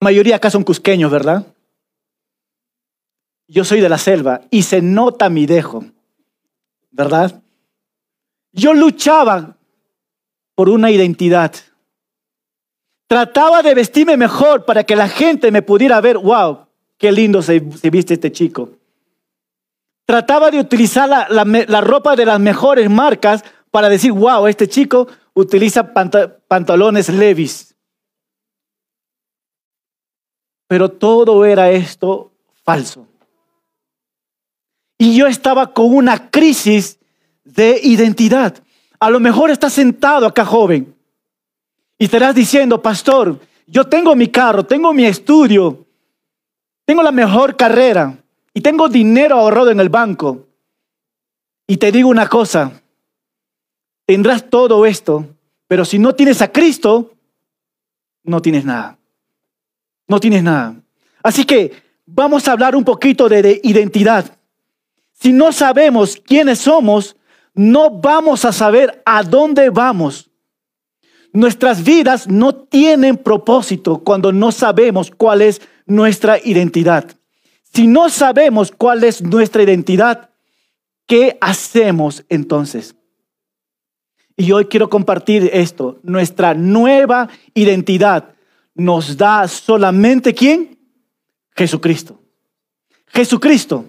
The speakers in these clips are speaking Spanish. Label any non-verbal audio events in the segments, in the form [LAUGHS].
mayoría acá son cusqueños, ¿verdad? Yo soy de la selva y se nota mi dejo, ¿verdad? Yo luchaba por una identidad. Trataba de vestirme mejor para que la gente me pudiera ver, wow, qué lindo se, viste este chico. Trataba de utilizar la, la, ropa de las mejores marcas para decir, wow, este chico utiliza pantalones levis. Pero todo era esto falso. Y yo estaba con una crisis de identidad. A lo mejor estás sentado acá, joven, y estarás diciendo, pastor, yo tengo mi carro, tengo mi estudio, tengo la mejor carrera y tengo dinero ahorrado en el banco. Y te digo una cosa, tendrás todo esto, pero si no tienes a Cristo, no tienes nada. No tienes nada. Así que vamos a hablar un poquito de, identidad. Si no sabemos quiénes somos, no vamos a saber a dónde vamos. Nuestras vidas no tienen propósito cuando no sabemos cuál es nuestra identidad. Si no sabemos cuál es nuestra identidad, ¿qué hacemos entonces? Y hoy quiero compartir esto. Nuestra nueva identidad nos da solamente quién? Jesucristo. Jesucristo.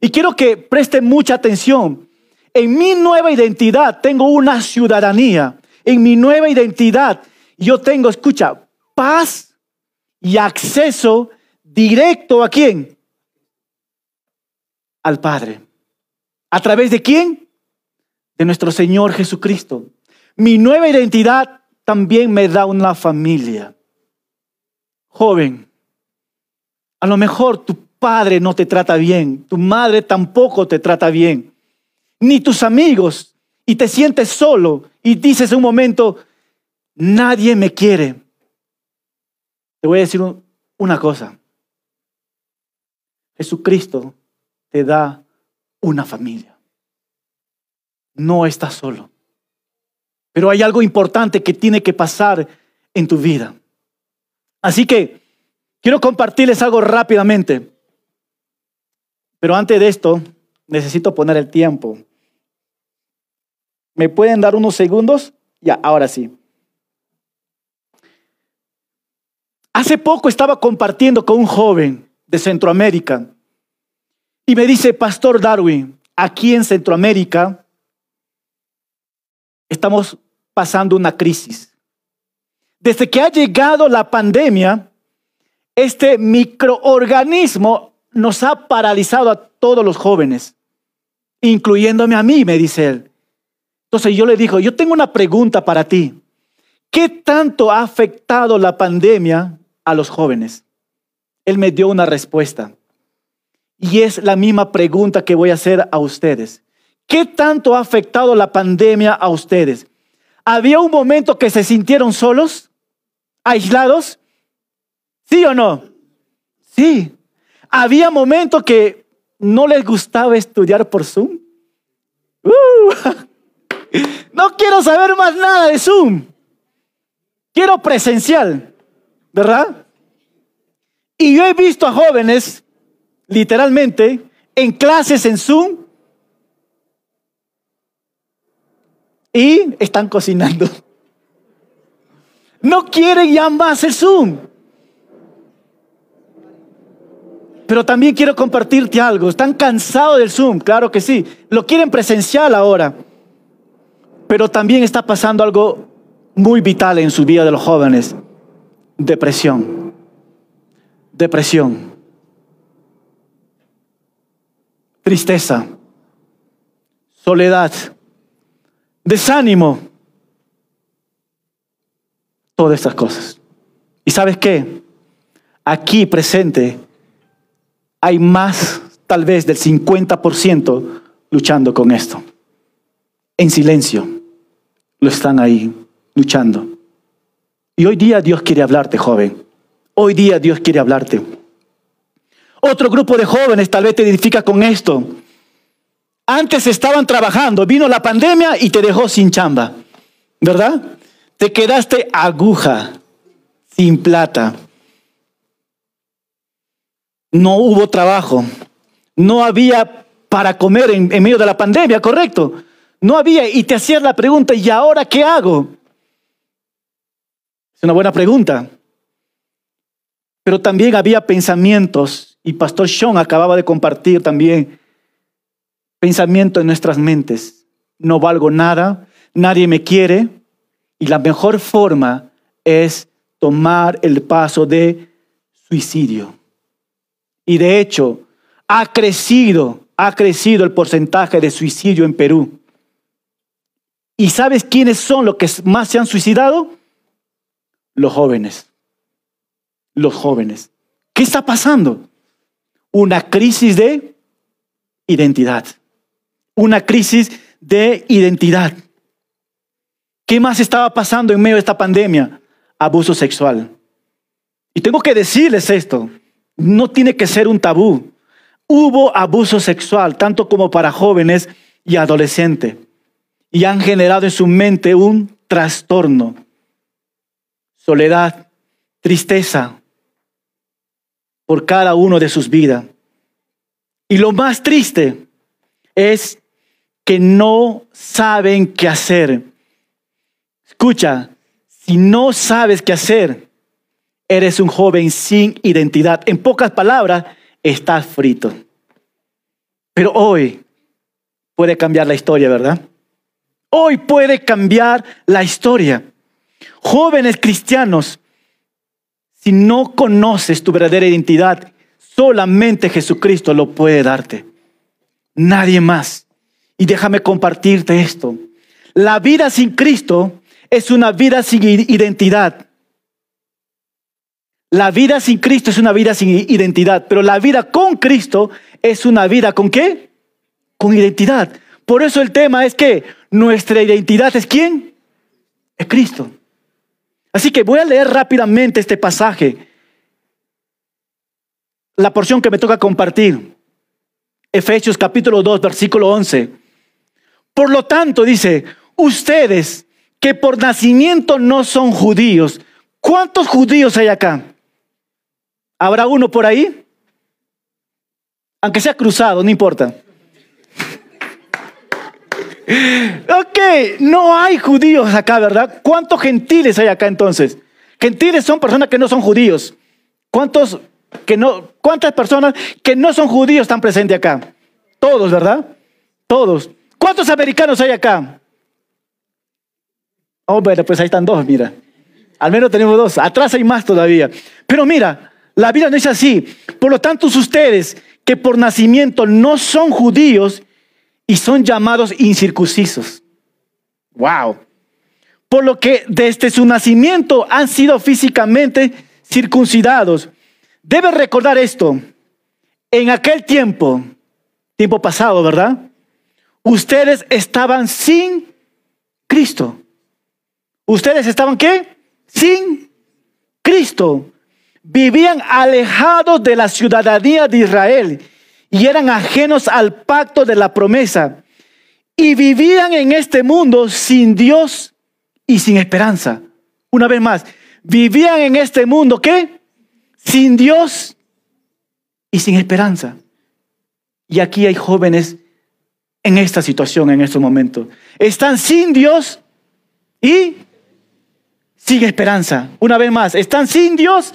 Y quiero que presten mucha atención. En mi nueva identidad tengo una ciudadanía. En mi nueva identidad yo tengo, escucha, paz y acceso directo a quién? Al Padre. ¿A través de quién? De nuestro Señor Jesucristo. Mi nueva identidad también me da una familia. Joven, a lo mejor tu padre no te trata bien, tu madre tampoco te trata bien ni tus amigos, y te sientes solo y dices un momento, nadie me quiere. Te voy a decir una cosa. Jesucristo te da una familia. No estás solo. Pero hay algo importante que tiene que pasar en tu vida. Así que quiero compartirles algo rápidamente. Pero antes de esto, necesito poner el tiempo. ¿Me pueden dar unos segundos? Ya, ahora sí. Hace poco estaba compartiendo con un joven de Centroamérica y me dice, Pastor Darwin, aquí en Centroamérica estamos pasando una crisis. Desde que ha llegado la pandemia, este microorganismo nos ha paralizado a todos los jóvenes, incluyéndome a mí, me dice él. Entonces yo le digo, yo tengo una pregunta para ti. ¿Qué tanto ha afectado la pandemia a los jóvenes? Él me dio una respuesta. Y es la misma pregunta que voy a hacer a ustedes. ¿Qué tanto ha afectado la pandemia a ustedes? ¿Había un momento que se sintieron solos? ¿Aislados? ¿Sí o no? Sí. ¿Había momentos que no les gustaba estudiar por Zoom? Uh, [LAUGHS] No quiero saber más nada de Zoom. Quiero presencial, ¿verdad? Y yo he visto a jóvenes, literalmente, en clases en Zoom y están cocinando. No quieren ya más el Zoom. Pero también quiero compartirte algo. Están cansados del Zoom, claro que sí. Lo quieren presencial ahora. Pero también está pasando algo muy vital en su vida de los jóvenes. Depresión. Depresión. Tristeza. Soledad. Desánimo. Todas estas cosas. ¿Y sabes qué? Aquí presente hay más, tal vez del 50% luchando con esto. En silencio lo están ahí luchando. Y hoy día Dios quiere hablarte, joven. Hoy día Dios quiere hablarte. Otro grupo de jóvenes tal vez te identifica con esto. Antes estaban trabajando, vino la pandemia y te dejó sin chamba, ¿verdad? Te quedaste aguja, sin plata. no hubo trabajo, no había para comer en, medio de la pandemia, ¿correcto? No había y te hacías la pregunta, ¿y ahora qué hago? Es una buena pregunta. Pero también había pensamientos, y Pastor Sean acababa de compartir también pensamientos en nuestras mentes. No valgo nada, nadie me quiere, y la mejor forma es tomar el paso de suicidio. Y de hecho, ha crecido, ha crecido el porcentaje de suicidio en Perú. ¿Y sabes quiénes son los que más se han suicidado? Los jóvenes. Los jóvenes. ¿Qué está pasando? Una crisis de identidad. Una crisis de identidad. ¿Qué más estaba pasando en medio de esta pandemia? Abuso sexual. Y tengo que decirles esto, no tiene que ser un tabú. Hubo abuso sexual, tanto como para jóvenes y adolescentes, y han generado en su mente un trastorno, soledad, tristeza por cada uno de sus vidas. Y lo más triste es que no saben qué hacer. Escucha, si no sabes qué hacer, eres un joven sin identidad. En pocas palabras, estás frito. Pero hoy puede cambiar la historia, ¿verdad? Hoy puede cambiar la historia. Jóvenes cristianos, si no conoces tu verdadera identidad, solamente Jesucristo lo puede darte. Nadie más. Y déjame compartirte esto. La vida sin Cristo es una vida sin identidad. La vida sin Cristo es una vida sin identidad, pero la vida con Cristo es una vida con qué? Con identidad. Por eso el tema es que nuestra identidad es quién? Es Cristo. Así que voy a leer rápidamente este pasaje. La porción que me toca compartir. Efesios capítulo 2, versículo 11. Por lo tanto, dice, ustedes que por nacimiento no son judíos. ¿Cuántos judíos hay acá? ¿Habrá uno por ahí? Aunque sea cruzado, no importa. [LAUGHS] ok, no hay judíos acá, ¿verdad? ¿Cuántos gentiles hay acá entonces? Gentiles son personas que no son judíos. ¿Cuántos que no, cuántas personas que no son judíos están presentes acá? Todos, ¿verdad? Todos. ¿Cuántos americanos hay acá? Oh, bueno, pues ahí están dos, mira. Al menos tenemos dos. Atrás hay más todavía. Pero mira, la Biblia no es así. Por lo tanto, ustedes que por nacimiento no son judíos y son llamados incircuncisos. Wow. Por lo que desde su nacimiento han sido físicamente circuncidados. Deben recordar esto. En aquel tiempo, tiempo pasado, ¿verdad? Ustedes estaban sin Cristo. ¿Ustedes estaban qué? Sin Cristo vivían alejados de la ciudadanía de Israel y eran ajenos al pacto de la promesa y vivían en este mundo sin Dios y sin esperanza. Una vez más, vivían en este mundo ¿qué? Sin Dios y sin esperanza. Y aquí hay jóvenes en esta situación, en estos momentos. Están sin Dios y sin esperanza. Una vez más, están sin Dios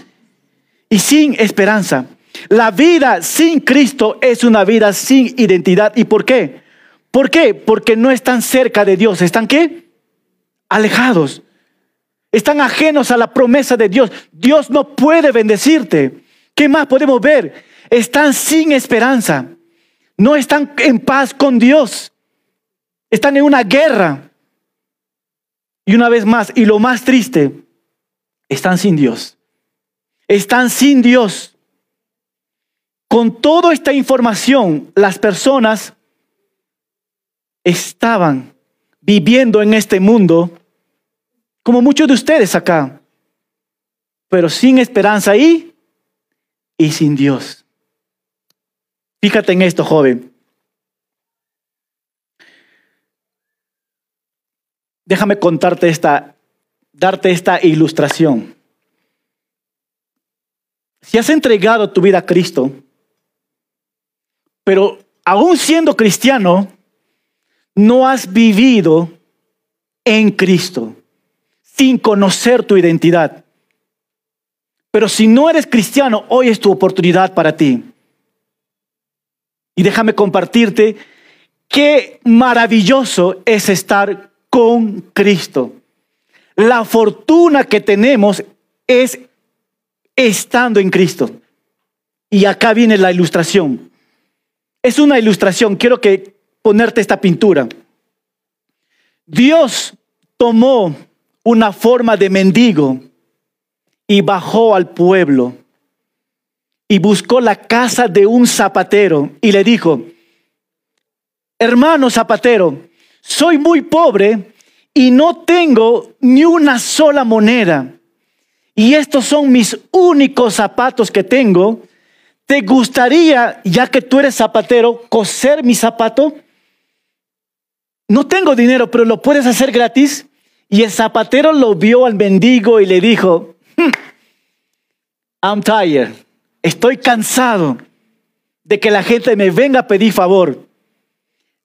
y sin esperanza. La vida sin Cristo es una vida sin identidad. ¿Y por qué? ¿Por qué? Porque no están cerca de Dios. ¿Están qué? Alejados. Están ajenos a la promesa de Dios. Dios no puede bendecirte. ¿Qué más podemos ver? Están sin esperanza. No están en paz con Dios. Están en una guerra. Y una vez más, y lo más triste, están sin Dios están sin Dios. Con toda esta información, las personas estaban viviendo en este mundo, como muchos de ustedes acá, pero sin esperanza y, y sin Dios. Fíjate en esto, joven. Déjame contarte esta, darte esta ilustración. Si has entregado tu vida a Cristo, pero aún siendo cristiano, no has vivido en Cristo sin conocer tu identidad. Pero si no eres cristiano, hoy es tu oportunidad para ti. Y déjame compartirte qué maravilloso es estar con Cristo. La fortuna que tenemos es estando en Cristo. Y acá viene la ilustración. Es una ilustración, quiero que ponerte esta pintura. Dios tomó una forma de mendigo y bajó al pueblo y buscó la casa de un zapatero y le dijo, hermano zapatero, soy muy pobre y no tengo ni una sola moneda. Y estos son mis únicos zapatos que tengo. ¿Te gustaría, ya que tú eres zapatero, coser mi zapato? No tengo dinero, pero lo puedes hacer gratis. Y el zapatero lo vio al mendigo y le dijo, hmm, I'm tired. Estoy cansado de que la gente me venga a pedir favor.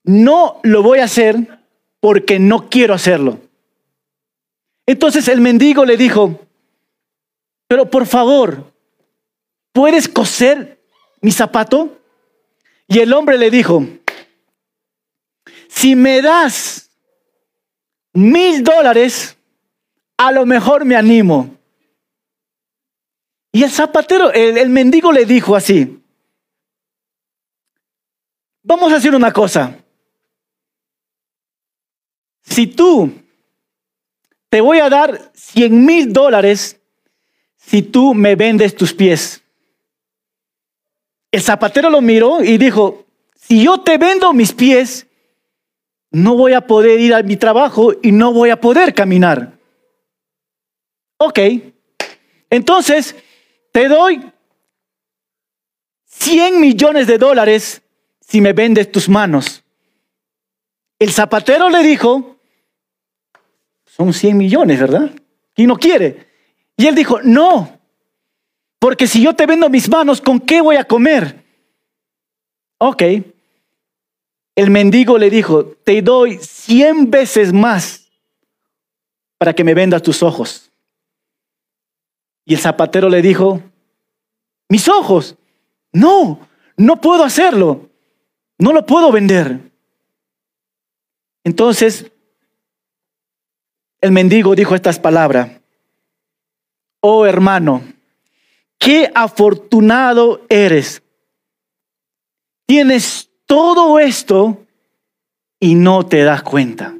No lo voy a hacer porque no quiero hacerlo. Entonces el mendigo le dijo, pero por favor, ¿puedes coser mi zapato? Y el hombre le dijo, si me das mil dólares, a lo mejor me animo. Y el zapatero, el, mendigo le dijo así, vamos a hacer una cosa. Si tú te voy a dar cien mil dólares si tú me vendes tus pies. El zapatero lo miró y dijo, si yo te vendo mis pies, no voy a poder ir a mi trabajo y no voy a poder caminar. Ok, entonces te doy 100 millones de dólares si me vendes tus manos. El zapatero le dijo, son 100 millones, ¿verdad? Y no quiere. Y él dijo, no, porque si yo te vendo mis manos, ¿con qué voy a comer? Ok. El mendigo le dijo, te doy 100 veces más para que me vendas tus ojos. Y el zapatero le dijo, mis ojos, no, no puedo hacerlo, no lo puedo vender. Entonces, el mendigo dijo estas palabras, oh hermano, qué afortunado eres. Tienes todo esto y no te das cuenta.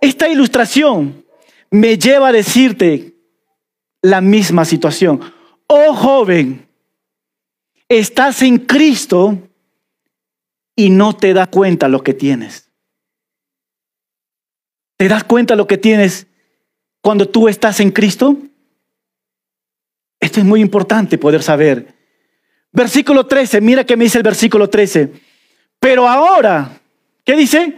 Esta ilustración me lleva a decirte la misma situación. Oh joven, estás en Cristo y no te das cuenta lo que tienes. ¿Te das cuenta lo que tienes cuando tú estás en Cristo? Esto es muy importante poder saber. Versículo 13, mira que me dice el versículo 13. Pero ahora, ¿qué dice?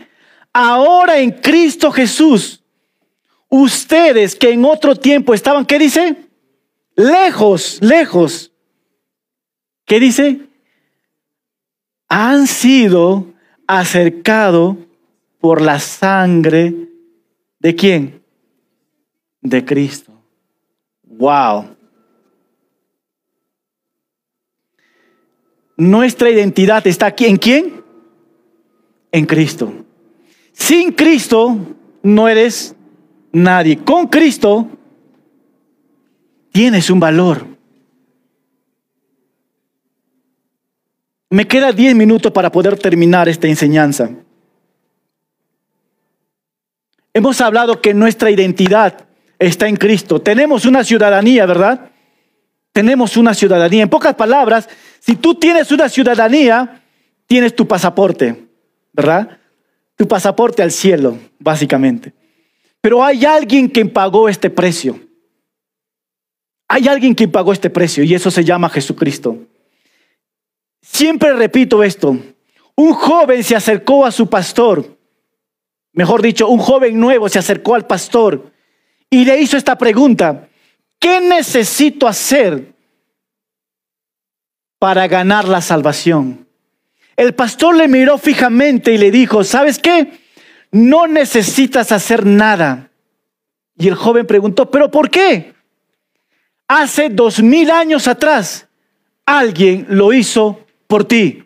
Ahora en Cristo Jesús Ustedes que en otro tiempo estaban, ¿qué dice? Lejos, lejos. ¿Qué dice? Han sido acercados por la sangre de quién? De Cristo. Wow. Nuestra identidad está aquí. ¿En quién? En Cristo. Sin Cristo no eres nadie. Con Cristo tienes un valor. Me queda 10 minutos para poder terminar esta enseñanza. Hemos hablado que nuestra identidad está en Cristo. Tenemos una ciudadanía, ¿verdad? Tenemos una ciudadanía. En pocas palabras, si tú tienes una ciudadanía, tienes tu pasaporte, ¿verdad? Tu pasaporte al cielo, básicamente. Pero hay alguien que pagó este precio. Hay alguien que pagó este precio y eso se llama Jesucristo. Siempre repito esto. Un joven se acercó a su pastor. Mejor dicho, un joven nuevo se acercó al pastor y le hizo esta pregunta. ¿Qué necesito hacer para ganar la salvación. El pastor le miró fijamente y le dijo, ¿sabes qué? No necesitas hacer nada. Y el joven preguntó, ¿pero por qué? Hace dos mil años atrás alguien lo hizo por ti.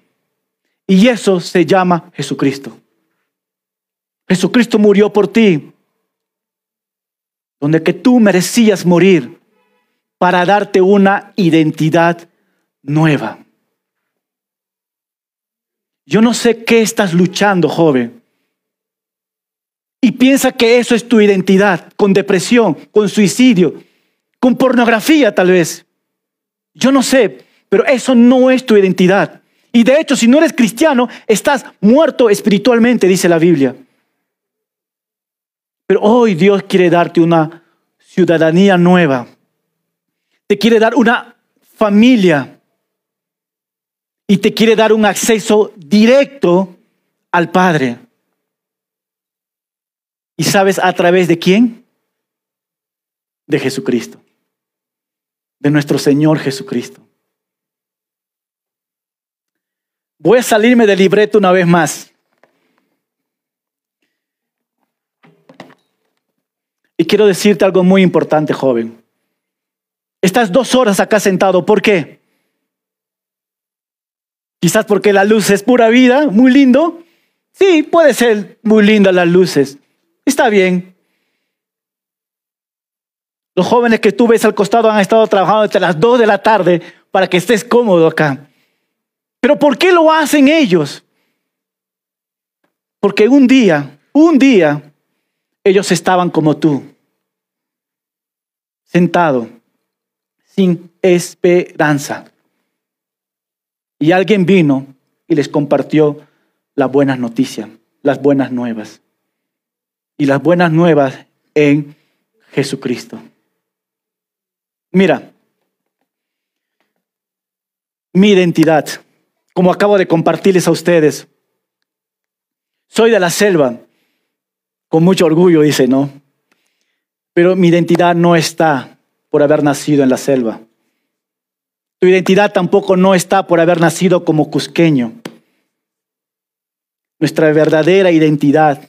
Y eso se llama Jesucristo. Jesucristo murió por ti, donde que tú merecías morir para darte una identidad nueva. Yo no sé qué estás luchando, joven. Y piensa que eso es tu identidad, con depresión, con suicidio, con pornografía tal vez. Yo no sé, pero eso no es tu identidad. Y de hecho, si no eres cristiano, estás muerto espiritualmente, dice la Biblia. Pero hoy Dios quiere darte una ciudadanía nueva. Te quiere dar una familia. Y te quiere dar un acceso directo al Padre. ¿Y sabes a través de quién? De Jesucristo. De nuestro Señor Jesucristo. Voy a salirme del libreto una vez más. Y quiero decirte algo muy importante, joven. Estás dos horas acá sentado. ¿Por qué? Quizás porque la luz es pura vida, muy lindo. Sí, puede ser muy linda las luces. Está bien. Los jóvenes que tú ves al costado han estado trabajando hasta las dos de la tarde para que estés cómodo acá. Pero ¿por qué lo hacen ellos? Porque un día, un día, ellos estaban como tú, sentados, sin esperanza. Y alguien vino y les compartió las buenas noticias, las buenas nuevas. Y las buenas nuevas en Jesucristo. Mira, mi identidad, como acabo de compartirles a ustedes, soy de la selva, con mucho orgullo, dice, ¿no? Pero mi identidad no está por haber nacido en la selva. Tu identidad tampoco no está por haber nacido como cusqueño. Nuestra verdadera identidad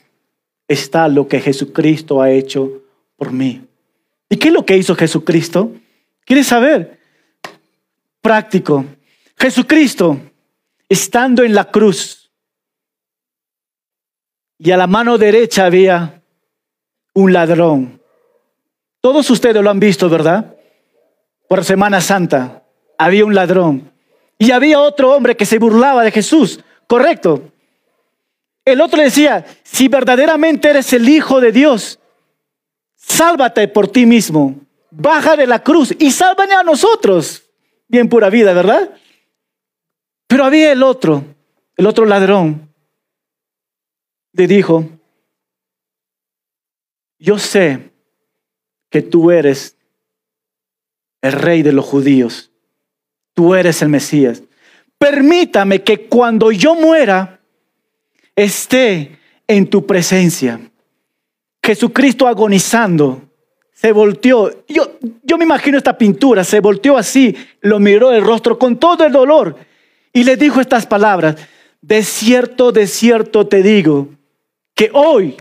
está lo que Jesucristo ha hecho por mí. ¿Y qué es lo que hizo Jesucristo? ¿Quieres saber? Práctico. Jesucristo, estando en la cruz, y a la mano derecha había un ladrón. Todos ustedes lo han visto, ¿verdad? Por Semana Santa había un ladrón. Y había otro hombre que se burlaba de Jesús, correcto. El otro decía, si verdaderamente eres el Hijo de Dios, sálvate por ti mismo, baja de la cruz y sálvame a nosotros. Bien pura vida, ¿verdad? Pero había el otro, el otro ladrón, le dijo, yo sé que tú eres el rey de los judíos, tú eres el Mesías. Permítame que cuando yo muera esté en tu presencia. Jesucristo agonizando, se volteó. Yo, yo me imagino esta pintura, se volteó así, lo miró el rostro con todo el dolor y le dijo estas palabras, de cierto, de cierto te digo, que hoy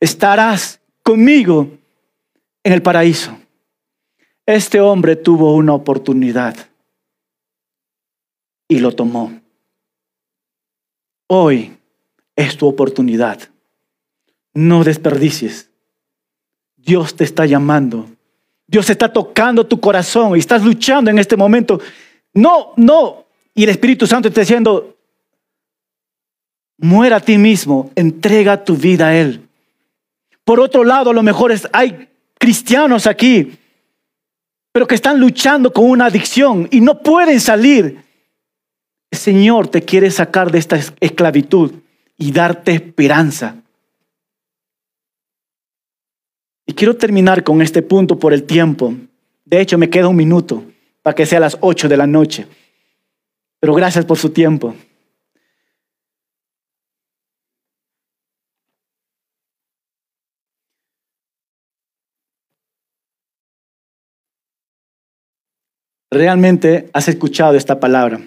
estarás conmigo en el paraíso. Este hombre tuvo una oportunidad y lo tomó. Hoy es tu oportunidad. No desperdicies. Dios te está llamando. Dios está tocando tu corazón y estás luchando en este momento. No, no. Y el Espíritu Santo está diciendo, muera a ti mismo, entrega tu vida a Él. Por otro lado, a lo mejor hay cristianos aquí, pero que están luchando con una adicción y no pueden salir. El Señor te quiere sacar de esta esclavitud y darte esperanza. Y quiero terminar con este punto por el tiempo. De hecho, me queda un minuto para que sea las ocho de la noche. Pero gracias por su tiempo. Realmente has escuchado esta palabra.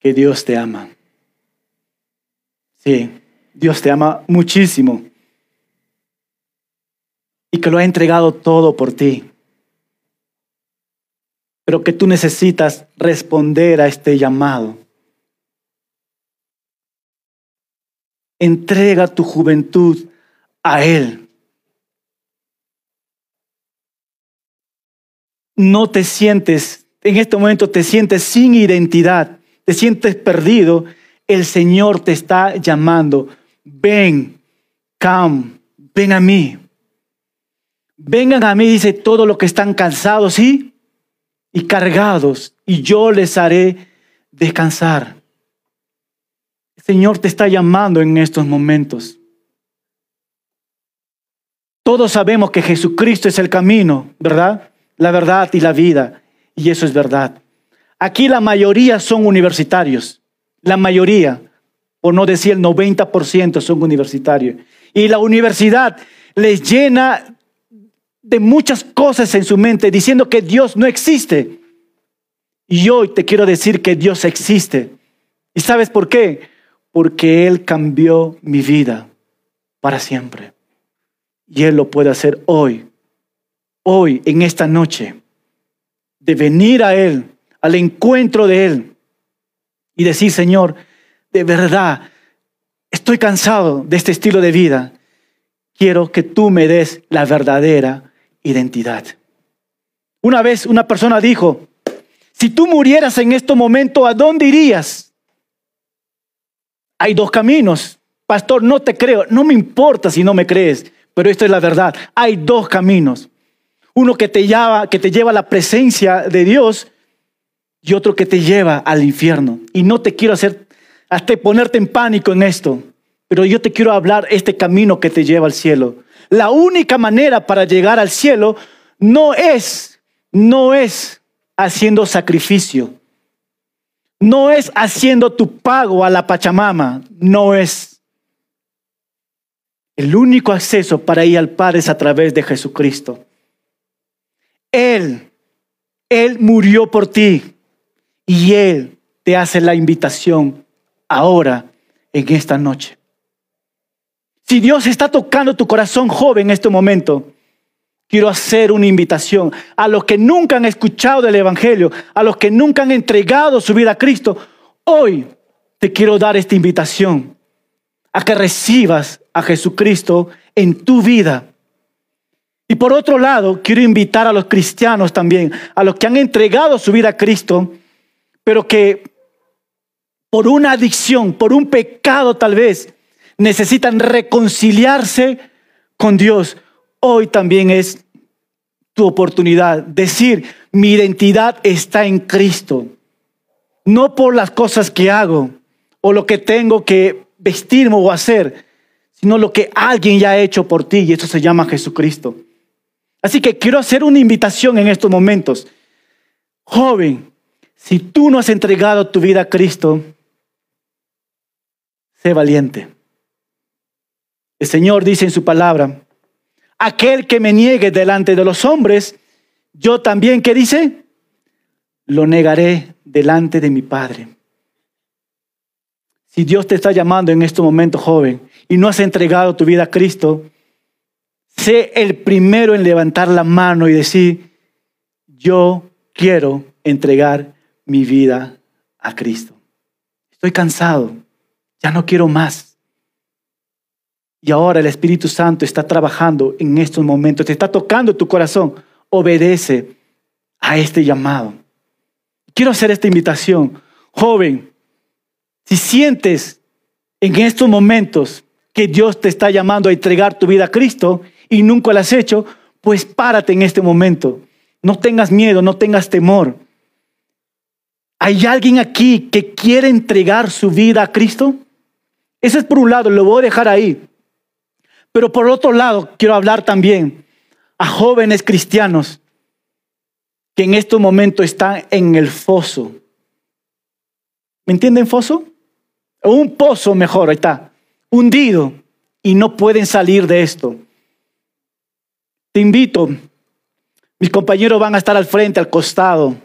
que Dios te ama. Sí, Dios te ama muchísimo y que lo ha entregado todo por ti. Pero que tú necesitas responder a este llamado. Entrega tu juventud a Él. No te sientes, en este momento te sientes sin identidad, te sientes perdido. El Señor te está llamando. Ven, come, ven a mí. Vengan a mí, dice, todos los que están cansados, ¿sí? Y cargados, y yo les haré descansar. El Señor te está llamando en estos momentos. Todos sabemos que Jesucristo es el camino, ¿verdad? La verdad y la vida. Y eso es verdad. Aquí la mayoría son universitarios. La mayoría, por no decir el 90% son universitarios. Y la universidad les llena de muchas cosas en su mente diciendo que Dios no existe. Y hoy te quiero decir que Dios existe. ¿Y sabes por qué? Porque Él cambió mi vida para siempre. Y Él lo puede hacer hoy, hoy, en esta noche, de venir a Él, al encuentro de Él y decir, Señor, de verdad, estoy cansado de este estilo de vida. Quiero que tú me des la verdadera identidad. Una vez una persona dijo, si tú murieras en este momento, ¿a dónde irías? Hay dos caminos. Pastor, no te creo. No me importa si no me crees, pero esto es la verdad. Hay dos caminos. Uno que te lleva, que te lleva a la presencia de Dios y otro que te lleva al infierno. Y no te quiero hacer hasta ponerte en pánico en esto, pero yo te quiero hablar este camino que te lleva al cielo. La única manera para llegar al cielo no es, no es haciendo sacrificio. No es haciendo tu pago a la Pachamama. No es. El único acceso para ir al Padre es a través de Jesucristo. Él, Él murió por ti y Él te hace la invitación ahora, en esta noche. Si Dios está tocando tu corazón joven en este momento, quiero hacer una invitación a los que nunca han escuchado del Evangelio, a los que nunca han entregado su vida a Cristo. Hoy te quiero dar esta invitación a que recibas a Jesucristo en tu vida. Y por otro lado, quiero invitar a los cristianos también, a los que han entregado su vida a Cristo, pero que por una adicción, por un pecado tal vez, necesitan reconciliarse con Dios. Hoy también es tu oportunidad. Decir, mi identidad está en Cristo. No por las cosas que hago o lo que tengo que vestirme o hacer, sino lo que alguien ya ha hecho por ti y eso se llama Jesucristo. Así que quiero hacer una invitación en estos momentos. Joven, si tú no has entregado tu vida a Cristo, sé valiente. El Señor dice en su palabra, aquel que me niegue delante de los hombres, yo también, ¿qué dice? Lo negaré delante de mi Padre. Si Dios te está llamando en este momento, joven, y no has entregado tu vida a Cristo, sé el primero en levantar la mano y decir, yo quiero entregar mi vida a Cristo. Estoy cansado, ya no quiero más. Y ahora el Espíritu Santo está trabajando en estos momentos, te está tocando tu corazón. Obedece a este llamado. Quiero hacer esta invitación. Joven, si sientes en estos momentos que Dios te está llamando a entregar tu vida a Cristo y nunca lo has hecho, pues párate en este momento. No tengas miedo, no tengas temor. ¿Hay alguien aquí que quiere entregar su vida a Cristo? Ese es por un lado, lo voy a dejar ahí. Pero por otro lado, quiero hablar también a jóvenes cristianos que en estos momentos están en el foso. ¿Me entienden foso? Un pozo mejor, ahí está, hundido y no pueden salir de esto. Te invito, mis compañeros van a estar al frente, al costado.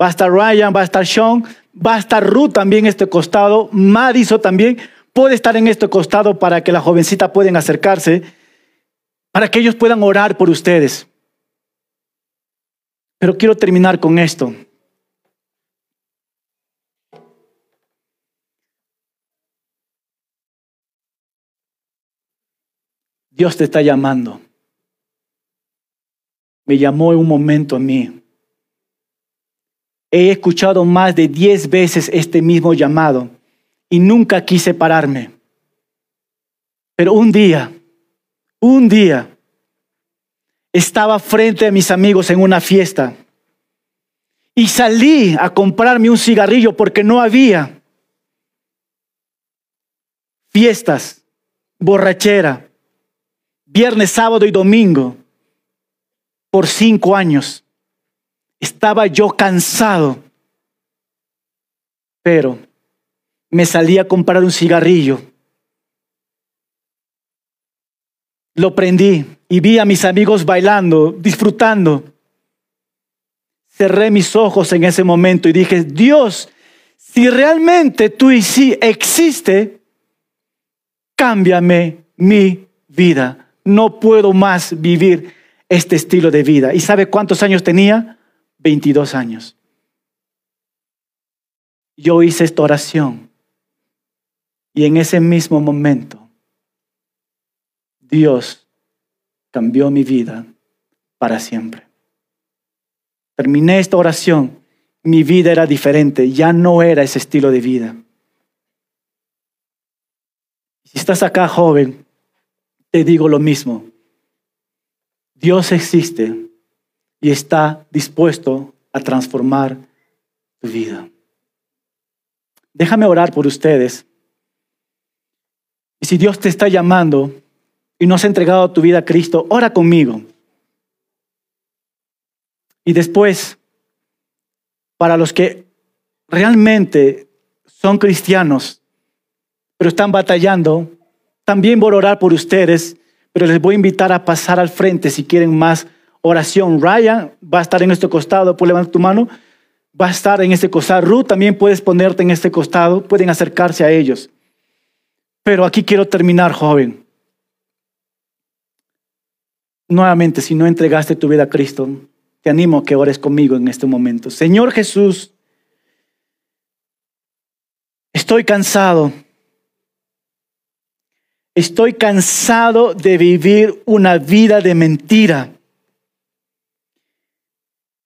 Va a estar Ryan, va a estar Sean, va a estar Ruth también este costado, Madison también puede estar en este costado para que la jovencita puedan acercarse, para que ellos puedan orar por ustedes. Pero quiero terminar con esto. Dios te está llamando. Me llamó en un momento a mí. He escuchado más de diez veces este mismo llamado y nunca quise pararme. Pero un día, un día, estaba frente a mis amigos en una fiesta y salí a comprarme un cigarrillo porque no había fiestas, borrachera, viernes, sábado y domingo por cinco años. Estaba yo cansado, pero me salí a comprar un cigarrillo. Lo prendí y vi a mis amigos bailando, disfrutando. Cerré mis ojos en ese momento y dije, Dios, si realmente tú y sí existe, cámbiame mi vida. No puedo más vivir este estilo de vida. ¿Y sabe cuántos años tenía? 22 años. Yo hice esta oración y en ese mismo momento Dios cambió mi vida para siempre. Terminé esta oración, mi vida era diferente, ya no era ese estilo de vida. Si estás acá joven, te digo lo mismo. Dios existe y está dispuesto a transformar tu vida. Déjame orar por ustedes. Y si Dios te está llamando y no has entregado tu vida a Cristo, ora conmigo. Y después, para los que realmente son cristianos, pero están batallando, también voy a orar por ustedes, pero les voy a invitar a pasar al frente si quieren más oración. Ryan va a estar en este costado, puedes levantar tu mano, va a estar en este costado. Ruth también puedes ponerte en este costado, pueden acercarse a ellos. Pero aquí quiero terminar, joven. Nuevamente, si no entregaste tu vida a Cristo, te animo a que ores conmigo en este momento. Señor Jesús, estoy cansado. Estoy cansado de vivir una vida de mentira.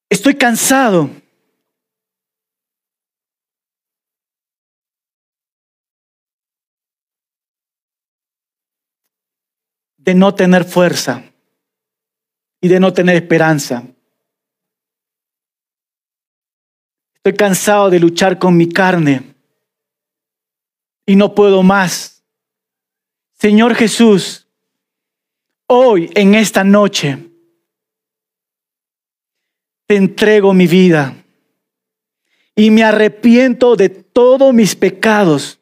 Estoy cansado de no tener fuerza y de no tener esperanza. Estoy cansado de luchar con mi carne y no puedo más. Señor Jesús, hoy en esta noche te entrego mi vida y me arrepiento de todos mis pecados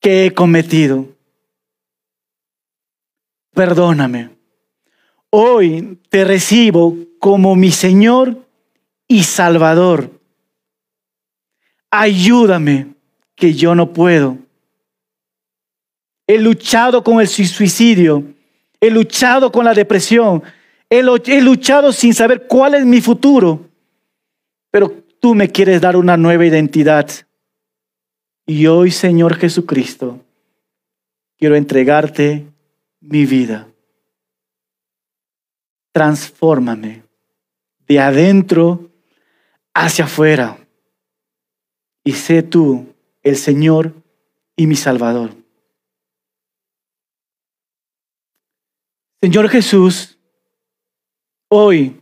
que he cometido perdóname. Hoy te recibo como mi Señor y Salvador. Ayúdame, que yo no puedo. He luchado con el suicidio, he luchado con la depresión, he, luchado sin saber cuál es mi futuro, pero tú me quieres dar una nueva identidad. Y hoy, Señor Jesucristo, quiero entregarte mi vida. Transfórmame de adentro hacia afuera y sé tú el Señor y mi Salvador. Señor Jesús, hoy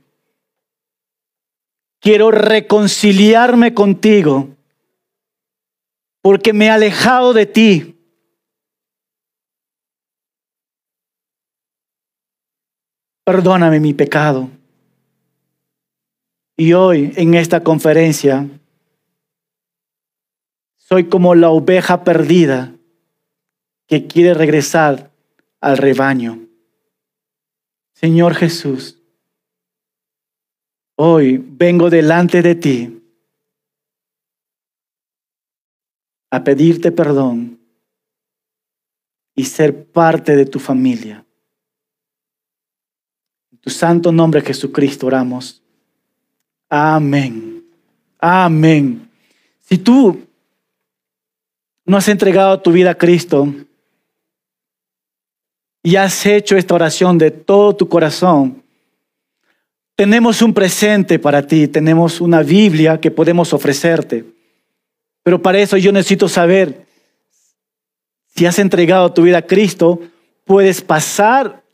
quiero reconciliarme contigo porque me he alejado de ti perdóname mi pecado. Y hoy en esta conferencia soy como la oveja perdida que quiere regresar al rebaño. Señor Jesús, Hoy vengo delante de ti a pedirte perdón y ser parte de tu familia. En tu santo nombre Jesucristo oramos. Amén. Amén. Si tú no has entregado tu vida a Cristo y has hecho esta oración de todo tu corazón, tenemos un presente para ti, tenemos una Biblia que podemos ofrecerte. Pero para eso yo necesito saber si has entregado tu vida a Cristo, puedes pasar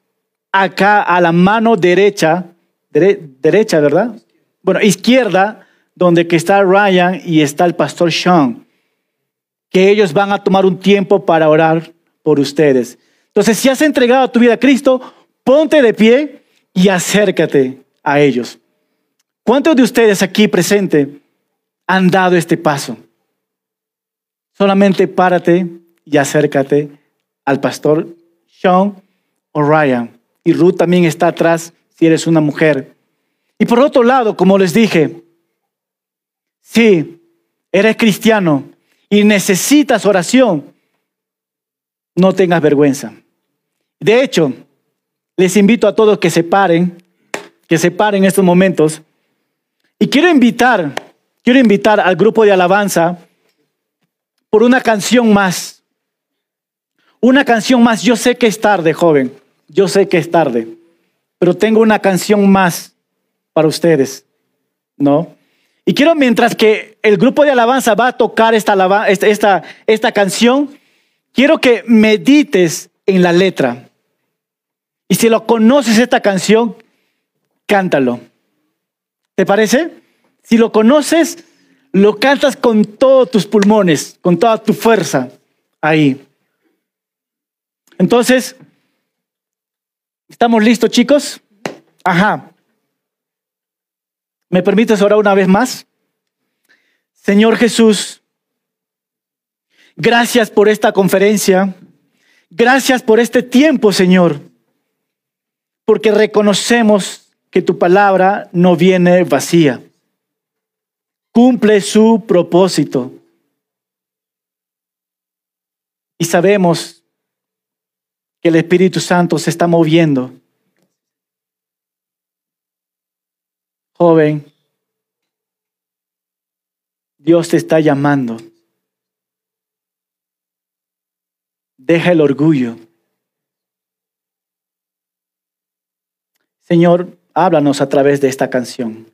acá a la mano derecha, derecha, ¿verdad? Bueno, izquierda, donde está Ryan y está el pastor Sean, que ellos van a tomar un tiempo para orar por ustedes. Entonces, si has entregado tu vida a Cristo, ponte de pie y acércate a ellos. ¿Cuántos de ustedes aquí presentes han dado este paso? Solamente párate y acércate al pastor Sean o Ryan. Y Ruth también está atrás si eres una mujer. Y por otro lado, como les dije, si eres cristiano y necesitas oración, no tengas vergüenza. De hecho, les invito a todos que se paren, que se paren en estos momentos. Y quiero invitar, quiero invitar al grupo de alabanza por una canción más. Una canción más. Yo sé que es tarde, joven. Yo sé que es tarde. Pero tengo una canción más para ustedes. ¿No? Y quiero, mientras que el grupo de alabanza va a tocar esta, esta, esta canción, quiero que medites en la letra. Y si lo conoces esta canción, cántalo. ¿Te parece? Si lo conoces, lo cantas con todos tus pulmones, con toda tu fuerza ahí. Entonces, ¿estamos listos, chicos? Ajá. ¿Me permites orar una vez más? Señor Jesús, gracias por esta conferencia. Gracias por este tiempo, Señor. Porque reconocemos que tu palabra no viene vacía cumple su propósito. Y sabemos que el Espíritu Santo se está moviendo. Joven, Dios te está llamando. Deja el orgullo. Señor, háblanos a través de esta canción.